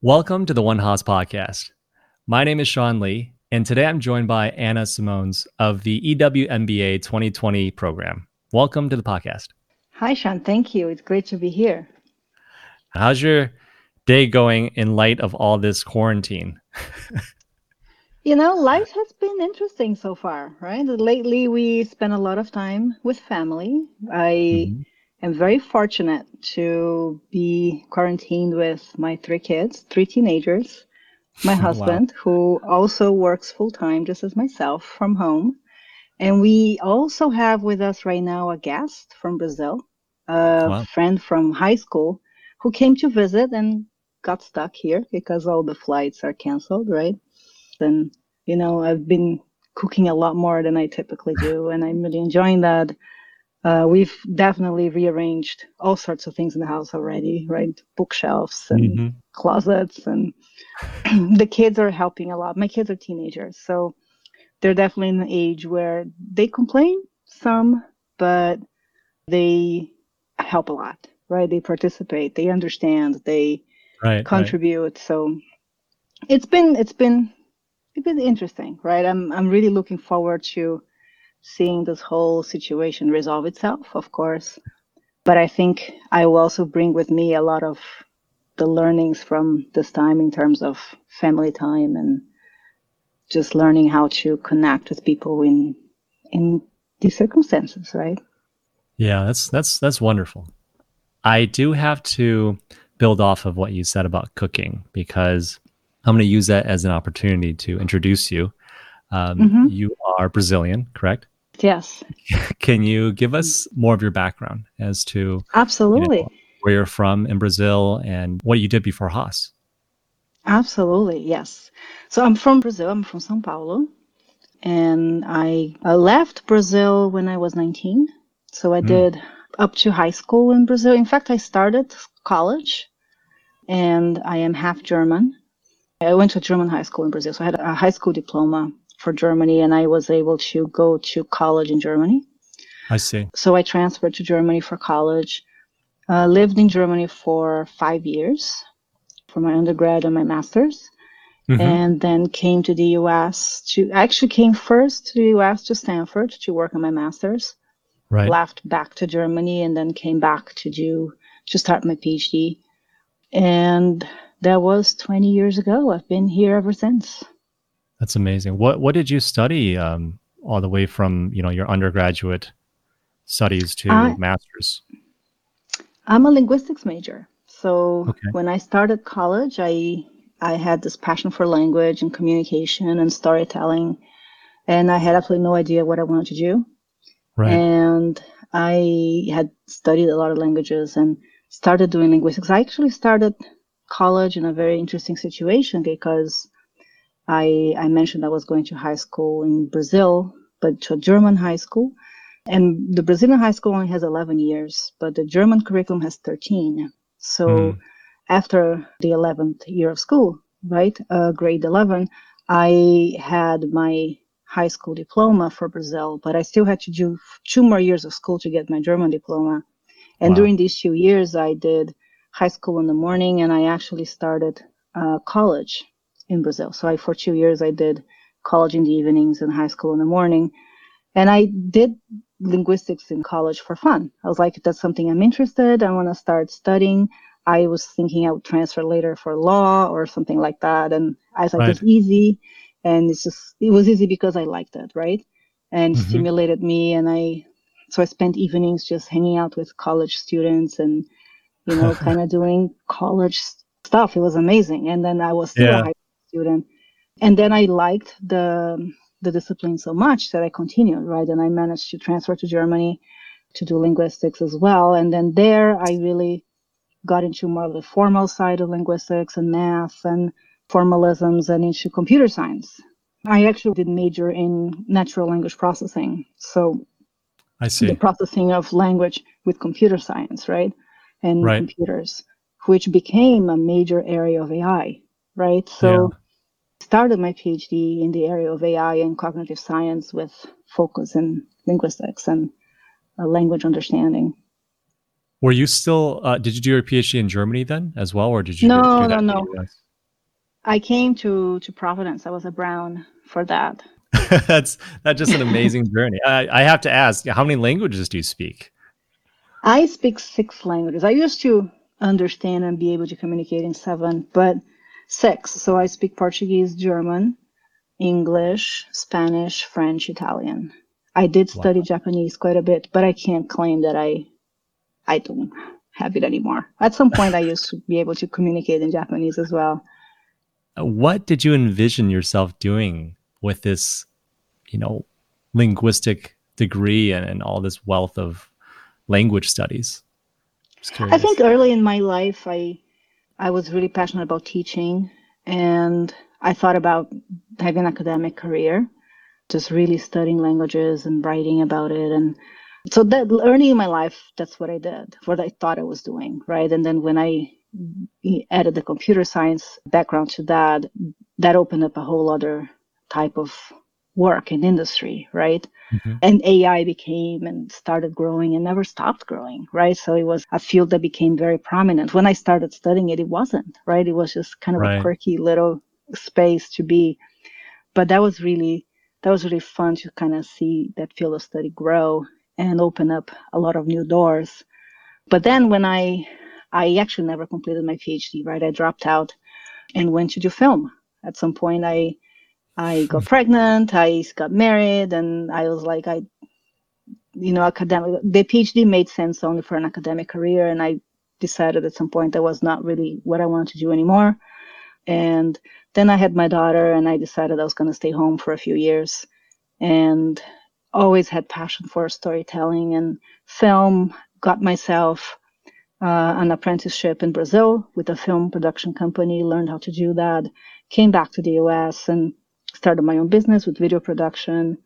Welcome to the One Haas podcast. My name is Sean Lee, and today I'm joined by Anna Simones of the EWMBA 2020 program. Welcome to the podcast. Hi, Sean. Thank you. It's great to be here. How's your day going in light of all this quarantine? you know, life has been interesting so far, right? Lately, we spent a lot of time with family. I mm-hmm am very fortunate to be quarantined with my three kids, three teenagers, my husband, wow. who also works full time, just as myself, from home. And we also have with us right now a guest from Brazil, a wow. friend from high school who came to visit and got stuck here because all the flights are canceled, right? And, you know, I've been cooking a lot more than I typically do, and I'm really enjoying that uh, we've definitely rearranged all sorts of things in the house already, right? Bookshelves and mm-hmm. closets, and the kids are helping a lot. My kids are teenagers, so they're definitely in an age where they complain some, but they help a lot, right? They participate, they understand, they right, contribute. Right. So it's been it's been it's been interesting, right? I'm I'm really looking forward to seeing this whole situation resolve itself, of course. But I think I will also bring with me a lot of the learnings from this time in terms of family time and just learning how to connect with people in in these circumstances, right? Yeah, that's that's that's wonderful. I do have to build off of what you said about cooking because I'm going to use that as an opportunity to introduce you. Um, mm-hmm. You are Brazilian, correct? Yes. Can you give us more of your background as to absolutely you know, where you're from in Brazil and what you did before Haas? Absolutely, yes. So I'm from Brazil. I'm from São Paulo, and I, I left Brazil when I was 19. So I mm. did up to high school in Brazil. In fact, I started college, and I am half German. I went to a German high school in Brazil, so I had a high school diploma for Germany, and I was able to go to college in Germany. I see. So I transferred to Germany for college. Uh, lived in Germany for five years for my undergrad and my master's. Mm-hmm. And then came to the US to actually came first to the US to Stanford to work on my master's. Right. Left back to Germany and then came back to do to start my PhD. And that was 20 years ago. I've been here ever since. That's amazing. What what did you study um, all the way from you know your undergraduate studies to I, masters? I'm a linguistics major. So okay. when I started college, I I had this passion for language and communication and storytelling, and I had absolutely no idea what I wanted to do. Right. And I had studied a lot of languages and started doing linguistics. I actually started college in a very interesting situation because I, I mentioned I was going to high school in Brazil, but to a German high school. And the Brazilian high school only has 11 years, but the German curriculum has 13. So mm. after the 11th year of school, right, uh, grade 11, I had my high school diploma for Brazil, but I still had to do two more years of school to get my German diploma. And wow. during these two years, I did high school in the morning and I actually started uh, college in Brazil. So I, for two years, I did college in the evenings and high school in the morning. And I did linguistics in college for fun. I was like, that's something I'm interested. I want to start studying. I was thinking I would transfer later for law or something like that. And I thought right. it's easy. And it's just, it was easy because I liked it, right? And mm-hmm. stimulated me. And I, so I spent evenings just hanging out with college students and, you know, kind of doing college stuff. It was amazing. And then I was still yeah. a high student. And then I liked the the discipline so much that I continued, right? And I managed to transfer to Germany to do linguistics as well. And then there I really got into more of the formal side of linguistics and math and formalisms and into computer science. I actually did major in natural language processing. So I see the processing of language with computer science, right? And right. computers, which became a major area of AI right? So yeah. started my PhD in the area of AI and cognitive science with focus in linguistics and uh, language understanding. Were you still? Uh, did you do your PhD in Germany then as well, or did you? No, no, no. I came to to Providence. I was a Brown for that. that's that's just an amazing journey. I, I have to ask, how many languages do you speak? I speak six languages. I used to understand and be able to communicate in seven, but six. So I speak Portuguese, German, English, Spanish, French, Italian. I did study wow. Japanese quite a bit, but I can't claim that I I don't have it anymore. At some point I used to be able to communicate in Japanese as well. Uh, what did you envision yourself doing with this, you know, linguistic degree and, and all this wealth of language studies? I think early in my life I I was really passionate about teaching and I thought about having an academic career, just really studying languages and writing about it. And so that early in my life, that's what I did, what I thought I was doing, right? And then when I added the computer science background to that, that opened up a whole other type of work in industry, right? Mm-hmm. And AI became and started growing and never stopped growing, right? So it was a field that became very prominent. When I started studying it, it wasn't, right? It was just kind of right. a quirky little space to be. But that was really that was really fun to kind of see that field of study grow and open up a lot of new doors. But then when I I actually never completed my PhD, right? I dropped out and went to do film. At some point I I got pregnant, I got married, and I was like, I, you know, academic, the PhD made sense only for an academic career. And I decided at some point that was not really what I wanted to do anymore. And then I had my daughter, and I decided I was going to stay home for a few years. And always had passion for storytelling and film. Got myself uh, an apprenticeship in Brazil with a film production company. Learned how to do that. Came back to the U.S. and started my own business with video production.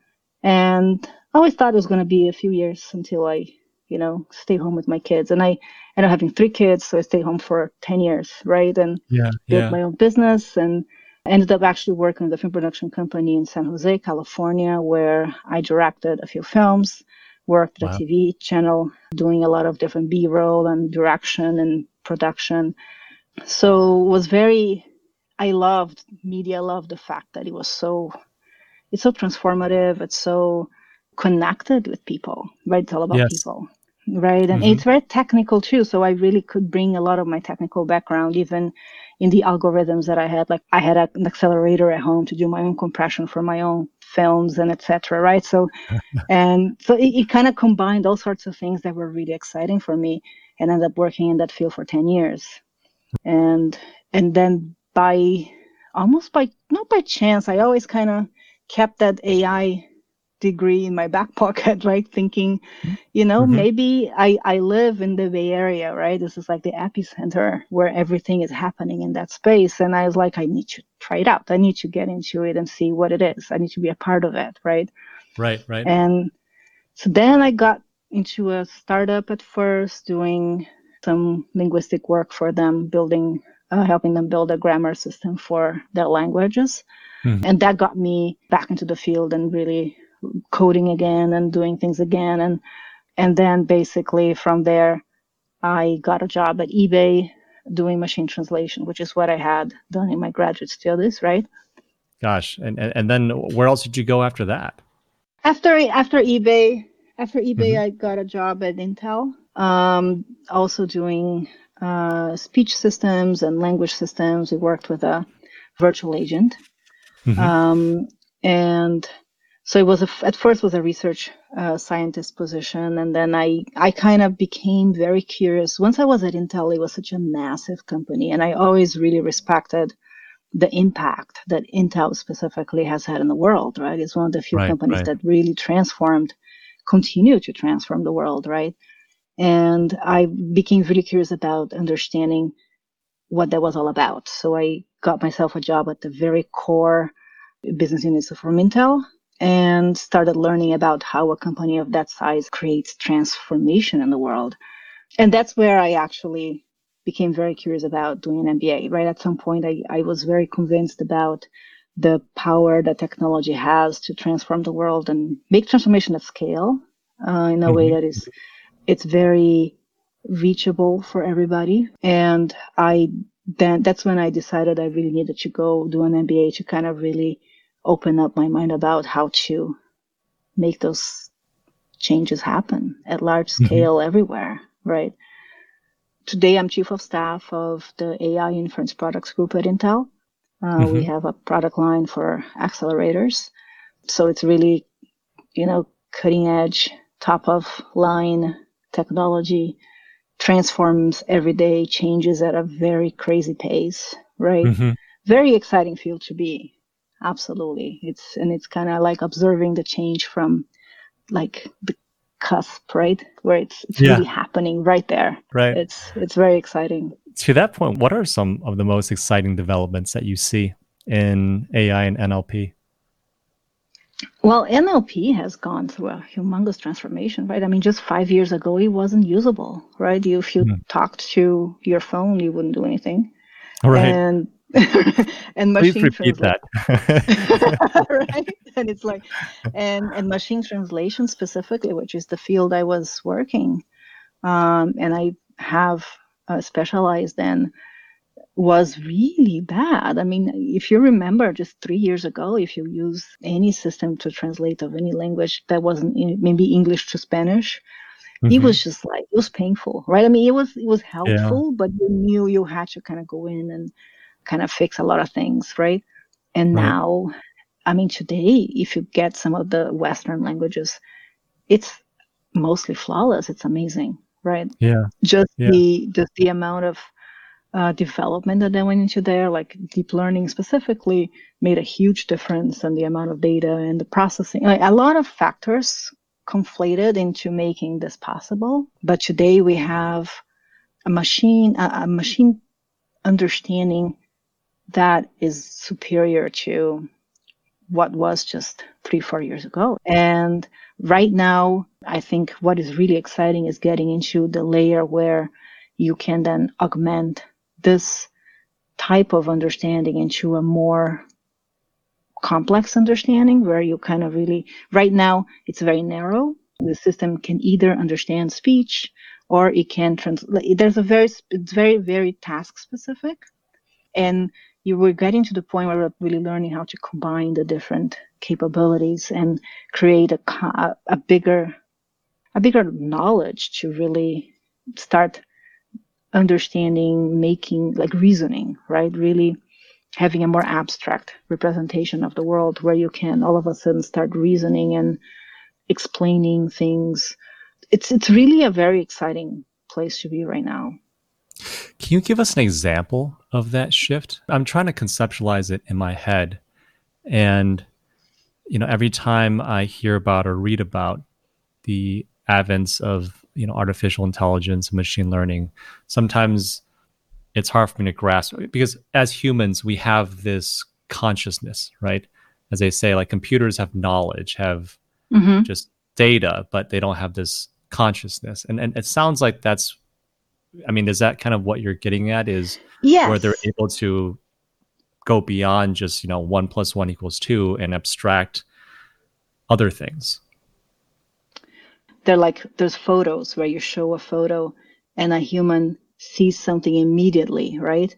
And I always thought it was going to be a few years until I, you know, stay home with my kids. And I ended up having three kids, so I stayed home for 10 years, right? And yeah, built yeah. my own business and ended up actually working with a film production company in San Jose, California, where I directed a few films, worked at wow. a TV channel, doing a lot of different B-roll and direction and production. So was very I loved media, I loved the fact that it was so it's so transformative, it's so connected with people, right? It's all about yes. people. Right. And mm-hmm. it's very technical too. So I really could bring a lot of my technical background, even in the algorithms that I had. Like I had an accelerator at home to do my own compression for my own films and etc. Right. So, and so it, it kind of combined all sorts of things that were really exciting for me and ended up working in that field for 10 years. And, and then by almost by not by chance. I always kind of kept that AI degree in my back pocket, right? Thinking, you know, mm-hmm. maybe I, I live in the Bay Area, right? This is like the epicenter where everything is happening in that space. And I was like, I need to try it out. I need to get into it and see what it is. I need to be a part of it, right? Right, right. And so then I got into a startup at first doing some linguistic work for them, building uh, helping them build a grammar system for their languages. Mm-hmm. And that got me back into the field and really coding again and doing things again. And, and then basically from there, I got a job at eBay doing machine translation, which is what I had done in my graduate studies, right? Gosh. And, and, and then where else did you go after that? After, after eBay, after eBay, mm-hmm. I got a job at Intel, um, also doing uh, speech systems and language systems. We worked with a virtual agent. Mm-hmm. Um, and so it was a, at first was a research uh, scientist position and then i i kind of became very curious once i was at intel it was such a massive company and i always really respected the impact that intel specifically has had in the world right it's one of the few right, companies right. that really transformed continue to transform the world right and I became really curious about understanding what that was all about. So I got myself a job at the very core business units of Intel and started learning about how a company of that size creates transformation in the world. And that's where I actually became very curious about doing an MBA. Right at some point, I, I was very convinced about the power that technology has to transform the world and make transformation at scale uh, in a mm-hmm. way that is it's very reachable for everybody. And I then that's when I decided I really needed to go do an MBA to kind of really open up my mind about how to make those changes happen at large mm-hmm. scale mm-hmm. everywhere, right? Today, I'm chief of staff of the AI inference products group at Intel. Uh, mm-hmm. We have a product line for accelerators. So it's really, you know, cutting edge, top of line technology transforms every day, changes at a very crazy pace, right? Mm-hmm. Very exciting field to be. Absolutely. It's, and it's kind of like observing the change from like the cusp, right? Where it's, it's yeah. really happening right there. Right. It's, it's very exciting. To that point, what are some of the most exciting developments that you see in AI and NLP? Well, NLP has gone through a humongous transformation, right? I mean, just five years ago, it wasn't usable, right? You, if you mm. talked to your phone, you wouldn't do anything. Right. And and machine Please repeat that. right? And it's like, and and machine translation specifically, which is the field I was working, um, and I have uh, specialized in was really bad. I mean, if you remember just three years ago, if you use any system to translate of any language that wasn't maybe English to Spanish, mm-hmm. it was just like it was painful, right? I mean, it was it was helpful, yeah. but you knew you had to kind of go in and kind of fix a lot of things, right? And right. now, I mean, today, if you get some of the Western languages, it's mostly flawless. It's amazing, right? Yeah. Just yeah. the just the amount of uh, development that they went into there, like deep learning specifically, made a huge difference in the amount of data and the processing. Like a lot of factors conflated into making this possible. But today we have a machine, a, a machine understanding that is superior to what was just three, four years ago. And right now, I think what is really exciting is getting into the layer where you can then augment this type of understanding into a more complex understanding where you kind of really, right now, it's very narrow. The system can either understand speech or it can translate. There's a very, it's very, very task specific. And you were getting to the point where we're really learning how to combine the different capabilities and create a, a bigger, a bigger knowledge to really start understanding, making, like reasoning, right? Really having a more abstract representation of the world where you can all of a sudden start reasoning and explaining things. It's, it's really a very exciting place to be right now. Can you give us an example of that shift? I'm trying to conceptualize it in my head. And, you know, every time I hear about or read about the advents of you know artificial intelligence and machine learning sometimes it's hard for me to grasp because as humans we have this consciousness right as they say like computers have knowledge have mm-hmm. just data but they don't have this consciousness and and it sounds like that's i mean is that kind of what you're getting at is yes. where they're able to go beyond just you know one plus one equals two and abstract other things they're like there's photos where you show a photo and a human sees something immediately, right?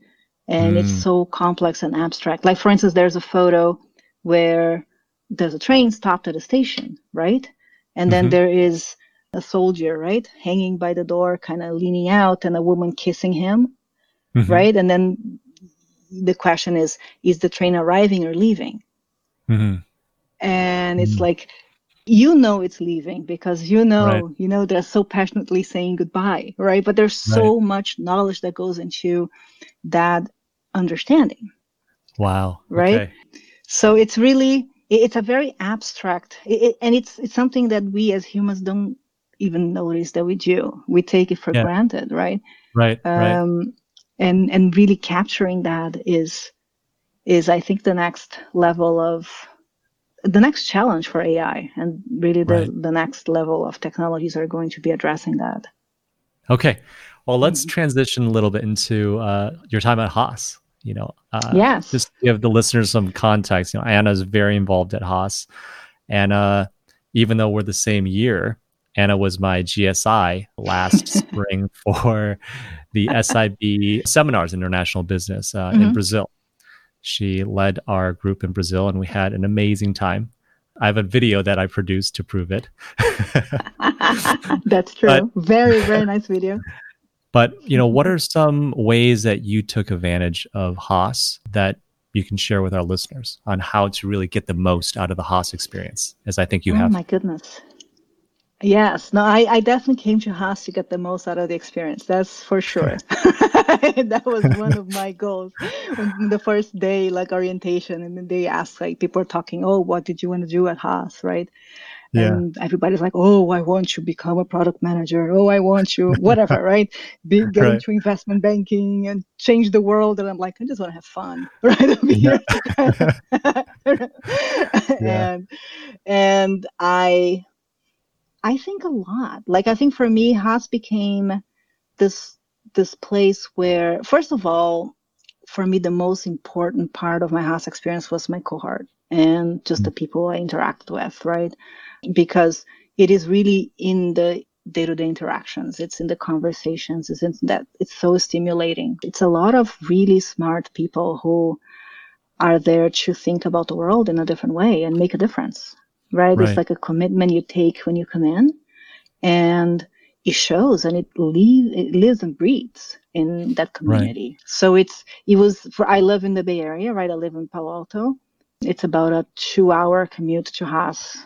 And mm. it's so complex and abstract. Like for instance, there's a photo where there's a train stopped at a station, right? And then mm-hmm. there is a soldier, right, hanging by the door, kind of leaning out, and a woman kissing him, mm-hmm. right? And then the question is, is the train arriving or leaving? Mm-hmm. And it's mm. like you know it's leaving because you know right. you know they're so passionately saying goodbye right but there's so right. much knowledge that goes into that understanding wow right okay. so it's really it's a very abstract it, and it's it's something that we as humans don't even notice that we do we take it for yeah. granted right right um right. and and really capturing that is is i think the next level of the next challenge for AI and really the, right. the next level of technologies are going to be addressing that. Okay. Well, let's mm-hmm. transition a little bit into uh, your time at Haas. You know, uh, yes. just give the listeners some context. You know, Anna is very involved at Haas, and uh, even though we're the same year, Anna was my GSI last spring for the SIB seminars, International Business, uh, mm-hmm. in Brazil. She led our group in Brazil, and we had an amazing time. I have a video that I produced to prove it. That's true. But, very, very nice video. But you know, what are some ways that you took advantage of Haas that you can share with our listeners on how to really get the most out of the Haas experience? As I think you oh, have. Oh my goodness. Yes, no, I, I definitely came to Haas to get the most out of the experience. That's for sure. that was one of my goals. When the first day, like orientation, and then they asked, like, people are talking, oh, what did you want to do at Haas, right? Yeah. And everybody's like, oh, I want to become a product manager. Oh, I want you, whatever, right? Be, get right. into investment banking and change the world. And I'm like, I just want to have fun, right? Yeah. and, and I, I think a lot. Like I think for me, Haas became this this place where, first of all, for me, the most important part of my Haas experience was my cohort and just the mm. people I interact with, right? Because it is really in the day-to-day interactions it's in the conversations it's in that it's so stimulating it's a lot of really smart people who are there to think about the world in a different way and make a difference right? right? It's like a commitment you take when you come in, and it shows and it, leave, it lives and breathes in that community. Right. So it's it was for I live in the Bay Area, right? I live in Palo Alto. It's about a two-hour commute to Haas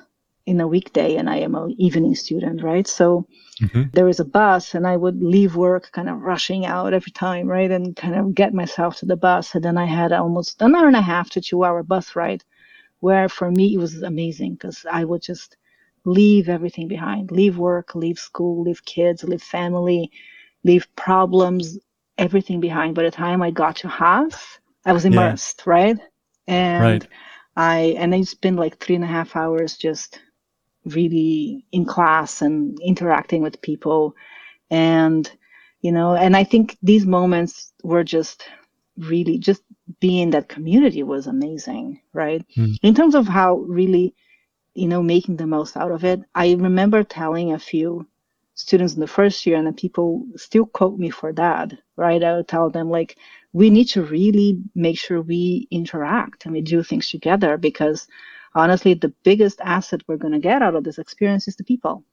in a weekday, and I am an evening student, right? So mm-hmm. there is a bus, and I would leave work kind of rushing out every time, right, and kind of get myself to the bus, and then I had almost an hour and a half to two-hour bus ride where for me it was amazing because I would just leave everything behind, leave work, leave school, leave kids, leave family, leave problems, everything behind. By the time I got to Haas, I was immersed, yeah. right? And right. I and I spent like three and a half hours just really in class and interacting with people and you know and i think these moments were just really just being that community was amazing, right? Mm. In terms of how really, you know, making the most out of it, I remember telling a few students in the first year, and the people still quote me for that, right? I would tell them, like, we need to really make sure we interact and we do things together because honestly, the biggest asset we're going to get out of this experience is the people,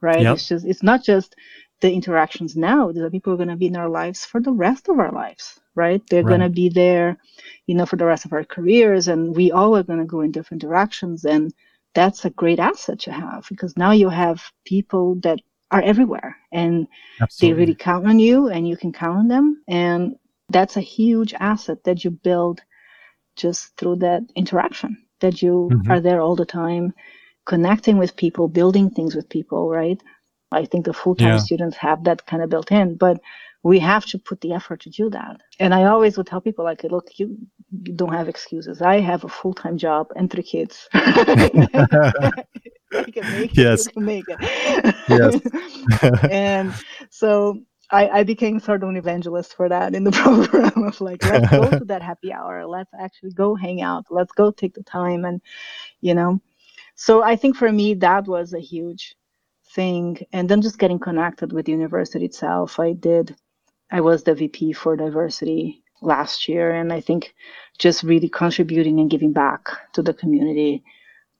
right? Yep. It's just, it's not just the interactions now. The people are going to be in our lives for the rest of our lives, right? They're right. going to be there, you know, for the rest of our careers, and we all are going to go in different directions. And that's a great asset to have because now you have people that are everywhere and Absolutely. they really count on you and you can count on them. And that's a huge asset that you build just through that interaction that you mm-hmm. are there all the time connecting with people, building things with people, right? I think the full time yeah. students have that kind of built in, but we have to put the effort to do that. And I always would tell people, like, look, you, you don't have excuses. I have a full time job and three kids. yes. It, make it. yes. and so I, I, became sort of an evangelist for that in the program of like, let's go to that happy hour. Let's actually go hang out. Let's go take the time. And, you know, so I think for me, that was a huge thing. And then just getting connected with the university itself. I did, I was the VP for diversity last year. And I think just really contributing and giving back to the community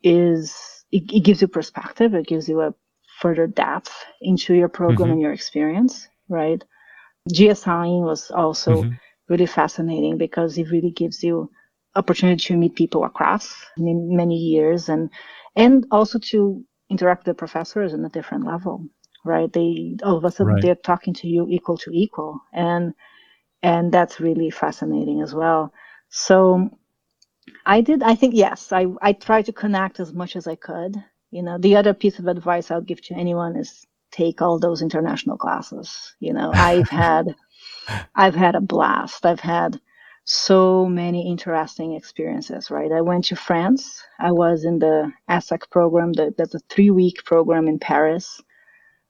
is, it, it gives you perspective. It gives you a further depth into your program mm-hmm. and your experience, right? GSI was also mm-hmm. really fascinating because it really gives you opportunity to meet people across many years and and also to interact with the professors on a different level, right? They all of a sudden right. they're talking to you equal to equal, and and that's really fascinating as well. So I did. I think yes. I I tried to connect as much as I could. You know, the other piece of advice I'll give to anyone is take all those international classes. You know, I've had I've had a blast. I've had so many interesting experiences, right? I went to France. I was in the ASAC program, the, that's a three week program in Paris.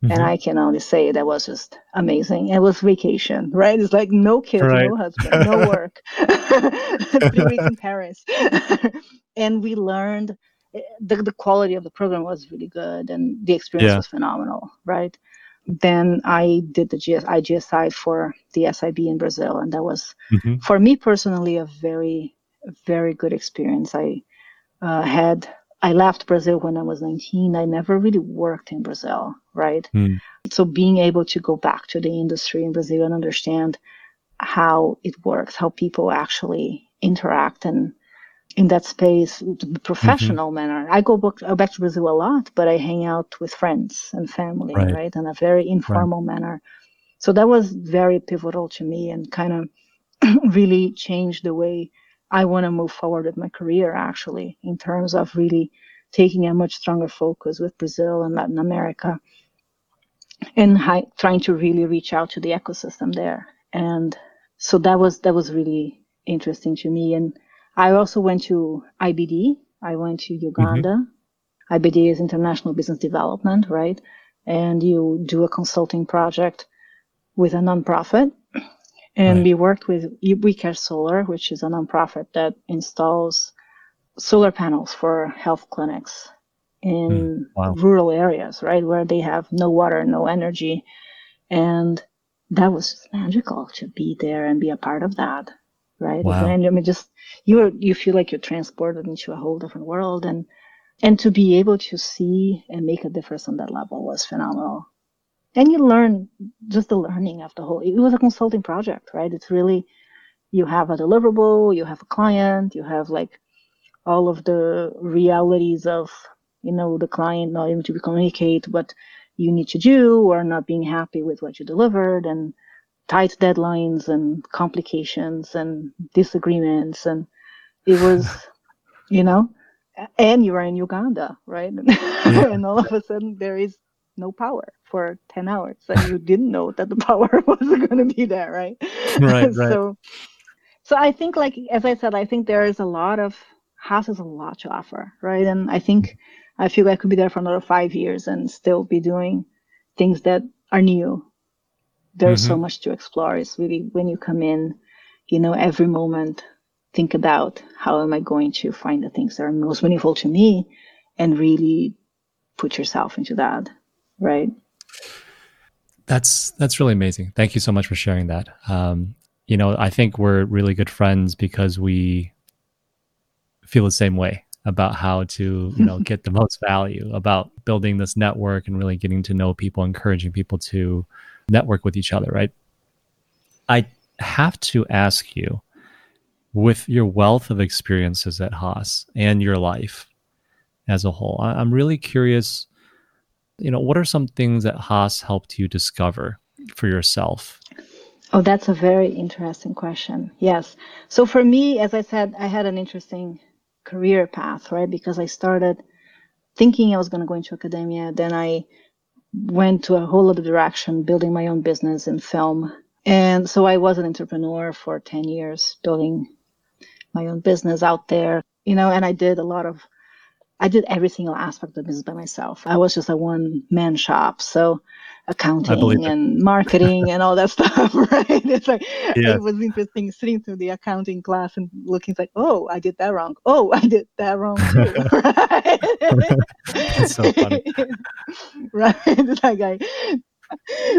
Mm-hmm. And I can only say that was just amazing. It was vacation, right? It's like no kids, right. no husband, no work. three weeks in Paris. and we learned the, the quality of the program was really good and the experience yeah. was phenomenal, right? Then I did the GS, IGSI for the SIB in Brazil, and that was mm-hmm. for me personally a very, very good experience. I uh, had I left Brazil when I was 19. I never really worked in Brazil, right? Mm. So being able to go back to the industry in Brazil and understand how it works, how people actually interact and in that space, professional mm-hmm. manner. I go back, back to Brazil a lot, but I hang out with friends and family, right? right? In a very informal right. manner. So that was very pivotal to me and kind of really changed the way I want to move forward with my career actually in terms of really taking a much stronger focus with Brazil and Latin America and hi- trying to really reach out to the ecosystem there. And so that was that was really interesting to me. And I also went to IBD. I went to Uganda. Mm-hmm. IBD is International Business Development, right? And you do a consulting project with a nonprofit and right. we worked with We Care Solar, which is a nonprofit that installs solar panels for health clinics in mm, wow. rural areas, right, where they have no water, no energy. And that was magical to be there and be a part of that, right? Wow. And I mean, just you you feel like you're transported into a whole different world, and and to be able to see and make a difference on that level was phenomenal and you learn just the learning of the whole it was a consulting project right it's really you have a deliverable you have a client you have like all of the realities of you know the client not able to communicate what you need to do or not being happy with what you delivered and tight deadlines and complications and disagreements and it was you know and you are in uganda right yeah. and all of a sudden there is no power for 10 hours and you didn't know that the power wasn't going to be there right right, right. so so i think like as i said i think there is a lot of has a lot to offer right and i think i feel i could be there for another five years and still be doing things that are new there's mm-hmm. so much to explore it's really when you come in you know every moment think about how am i going to find the things that are most meaningful to me and really put yourself into that right that's that's really amazing. Thank you so much for sharing that. Um, you know, I think we're really good friends because we feel the same way about how to, you know, get the most value about building this network and really getting to know people, encouraging people to network with each other, right? I have to ask you with your wealth of experiences at Haas and your life as a whole, I'm really curious you know, what are some things that Haas helped you discover for yourself? Oh, that's a very interesting question. Yes. So for me, as I said, I had an interesting career path, right? Because I started thinking I was going to go into academia. Then I went to a whole other direction, building my own business in film. And so I was an entrepreneur for 10 years, building my own business out there, you know, and I did a lot of I did every single aspect of business by myself. I was just a one man shop. So accounting and marketing and all that stuff, right? It's like yeah. it was interesting sitting through the accounting class and looking like, oh, I did that wrong. Oh, I did that wrong too. That's so funny. right. like I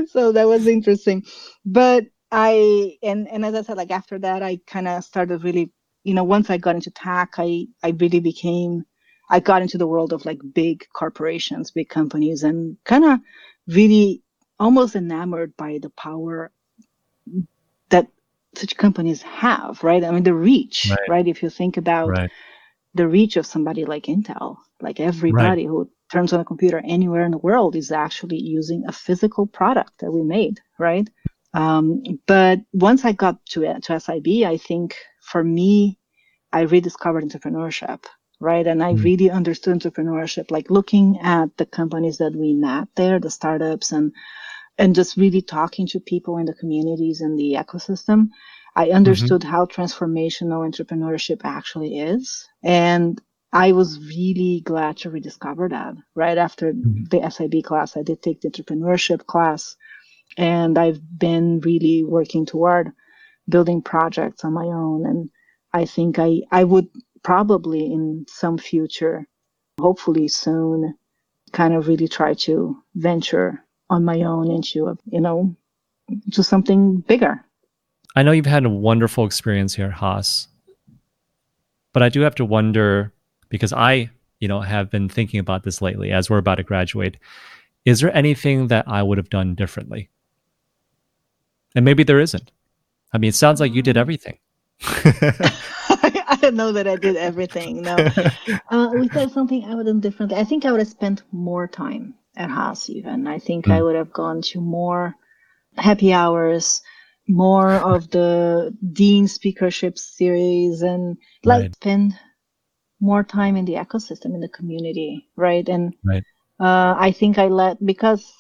so that was interesting. But I and and as I said, like after that I kinda started really you know, once I got into tech, I I really became I got into the world of like big corporations, big companies, and kind of really almost enamored by the power that such companies have, right? I mean, the reach, right? right? If you think about right. the reach of somebody like Intel, like everybody right. who turns on a computer anywhere in the world is actually using a physical product that we made, right? Um, but once I got to to SIB, I think for me, I rediscovered entrepreneurship right? And I mm-hmm. really understood entrepreneurship, like looking at the companies that we met there, the startups and and just really talking to people in the communities and the ecosystem. I mm-hmm. understood mm-hmm. how transformational entrepreneurship actually is. And I was really glad to rediscover that right after mm-hmm. the SIB class. I did take the entrepreneurship class and I've been really working toward building projects on my own. And I think I, I would probably in some future hopefully soon kind of really try to venture on my own into, you know, to something bigger. I know you've had a wonderful experience here at Haas, but I do have to wonder because I, you know, have been thinking about this lately as we're about to graduate. Is there anything that I would have done differently? And maybe there isn't. I mean, it sounds like you did mm. everything. Know that I did everything. No, uh, there something I would have done differently? I think I would have spent more time at Haas. Even I think mm. I would have gone to more happy hours, more of the dean speakership series, and like right. spend more time in the ecosystem in the community, right? And right. Uh, I think I let because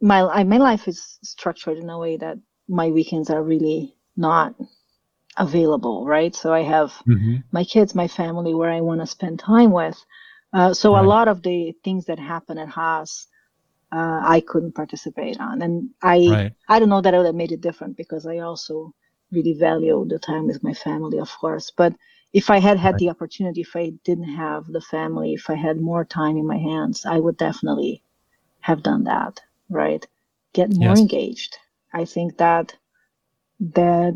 my I, my life is structured in a way that my weekends are really not available, right? So I have mm-hmm. my kids, my family, where I want to spend time with. Uh, so right. a lot of the things that happen at Haas, uh, I couldn't participate on, and I right. I don't know that I would have made it different because I also really value the time with my family, of course. But if I had had right. the opportunity, if I didn't have the family, if I had more time in my hands, I would definitely have done that, right? Get more yes. engaged. I think that that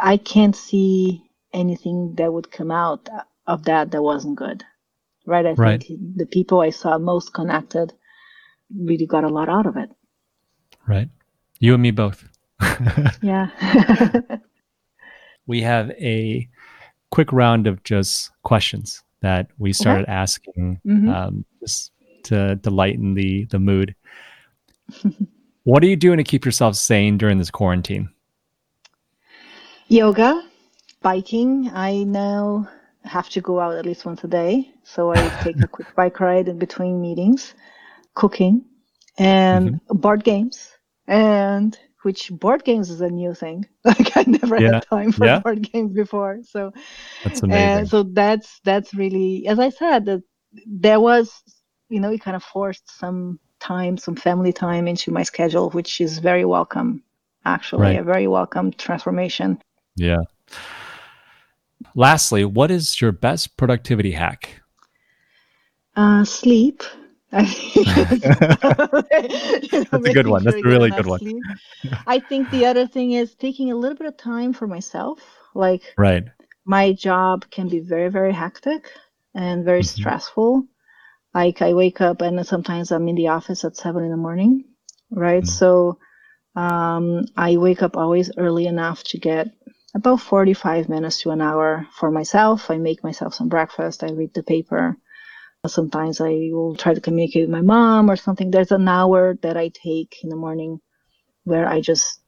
I can't see anything that would come out of that that wasn't good, right? I right. think the people I saw most connected really got a lot out of it. Right. You and me both. yeah. we have a quick round of just questions that we started okay. asking mm-hmm. um, just to, to lighten the, the mood. what are you doing to keep yourself sane during this quarantine? Yoga, biking. I now have to go out at least once a day. So I take a quick bike ride in between meetings, cooking, and mm-hmm. board games. And which board games is a new thing. Like I never yeah. had time for yeah. board games before. So that's amazing. so that's that's really, as I said, that there was, you know, it kind of forced some time, some family time into my schedule, which is very welcome. Actually, right. a very welcome transformation. Yeah. Lastly, what is your best productivity hack? Uh, sleep. That's a good one. That's a really good one. I think the other thing is taking a little bit of time for myself. Like, right. My job can be very, very hectic and very mm-hmm. stressful. Like, I wake up and sometimes I'm in the office at seven in the morning, right? Mm-hmm. So, um, I wake up always early enough to get about 45 minutes to an hour for myself. I make myself some breakfast. I read the paper. Sometimes I will try to communicate with my mom or something. There's an hour that I take in the morning where I just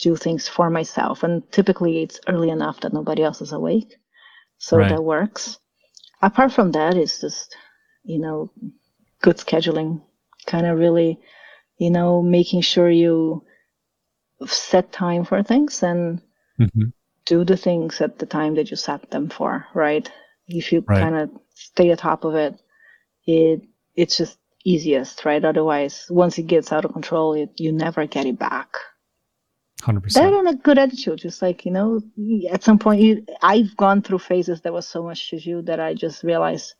do things for myself. And typically it's early enough that nobody else is awake. So right. that works. Apart from that, it's just, you know, good scheduling, kind of really, you know, making sure you set time for things and mm-hmm. do the things at the time that you set them for, right? If you right. kind of stay atop of it, it it's just easiest, right? Otherwise, once it gets out of control, it, you never get it back. Hundred percent. That on a good attitude, just like you know, at some point, you, I've gone through phases that was so much to you that I just realized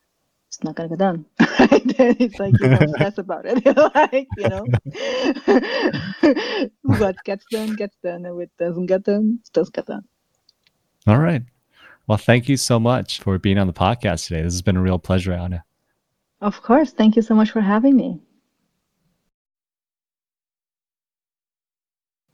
it's not gonna get done. it's like you don't stress about it. like you know, what gets done gets done, and what doesn't get done does get done. All right. Well, thank you so much for being on the podcast today. This has been a real pleasure, Anna. Of course. Thank you so much for having me.